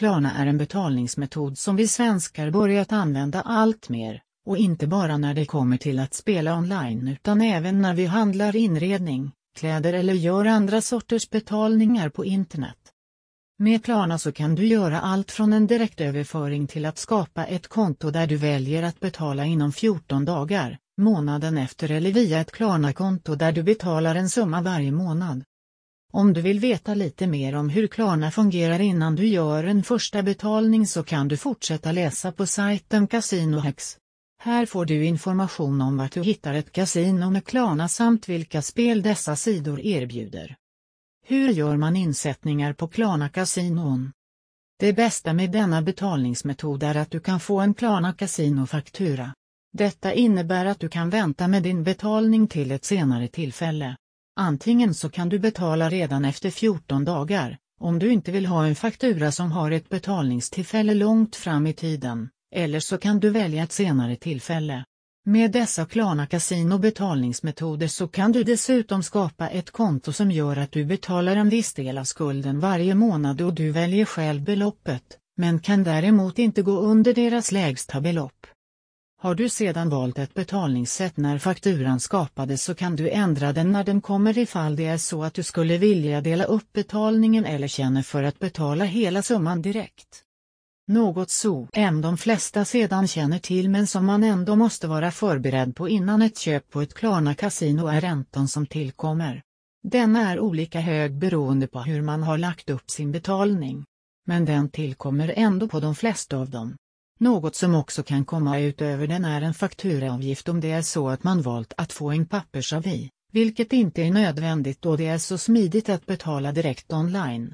Klarna är en betalningsmetod som vi svenskar börjat använda allt mer, och inte bara när det kommer till att spela online utan även när vi handlar inredning, kläder eller gör andra sorters betalningar på internet. Med Klarna så kan du göra allt från en direktöverföring till att skapa ett konto där du väljer att betala inom 14 dagar, månaden efter eller via ett Klarna-konto där du betalar en summa varje månad. Om du vill veta lite mer om hur Klarna fungerar innan du gör en första betalning så kan du fortsätta läsa på sajten CasinoHex. Här får du information om vart du hittar ett kasino med Klarna samt vilka spel dessa sidor erbjuder. Hur gör man insättningar på Klarna kasinon? Det bästa med denna betalningsmetod är att du kan få en Klarna Casino-faktura. Detta innebär att du kan vänta med din betalning till ett senare tillfälle. Antingen så kan du betala redan efter 14 dagar, om du inte vill ha en faktura som har ett betalningstillfälle långt fram i tiden, eller så kan du välja ett senare tillfälle. Med dessa Klarna Casino betalningsmetoder så kan du dessutom skapa ett konto som gör att du betalar en viss del av skulden varje månad och du väljer själv beloppet, men kan däremot inte gå under deras lägsta belopp. Har du sedan valt ett betalningssätt när fakturan skapades så kan du ändra den när den kommer ifall det är så att du skulle vilja dela upp betalningen eller känner för att betala hela summan direkt. Något så som de flesta sedan känner till men som man ändå måste vara förberedd på innan ett köp på ett Klarna Casino är räntan som tillkommer. Denna är olika hög beroende på hur man har lagt upp sin betalning. Men den tillkommer ändå på de flesta av dem. Något som också kan komma utöver den är en fakturaavgift om det är så att man valt att få en pappersavi, vilket inte är nödvändigt då det är så smidigt att betala direkt online.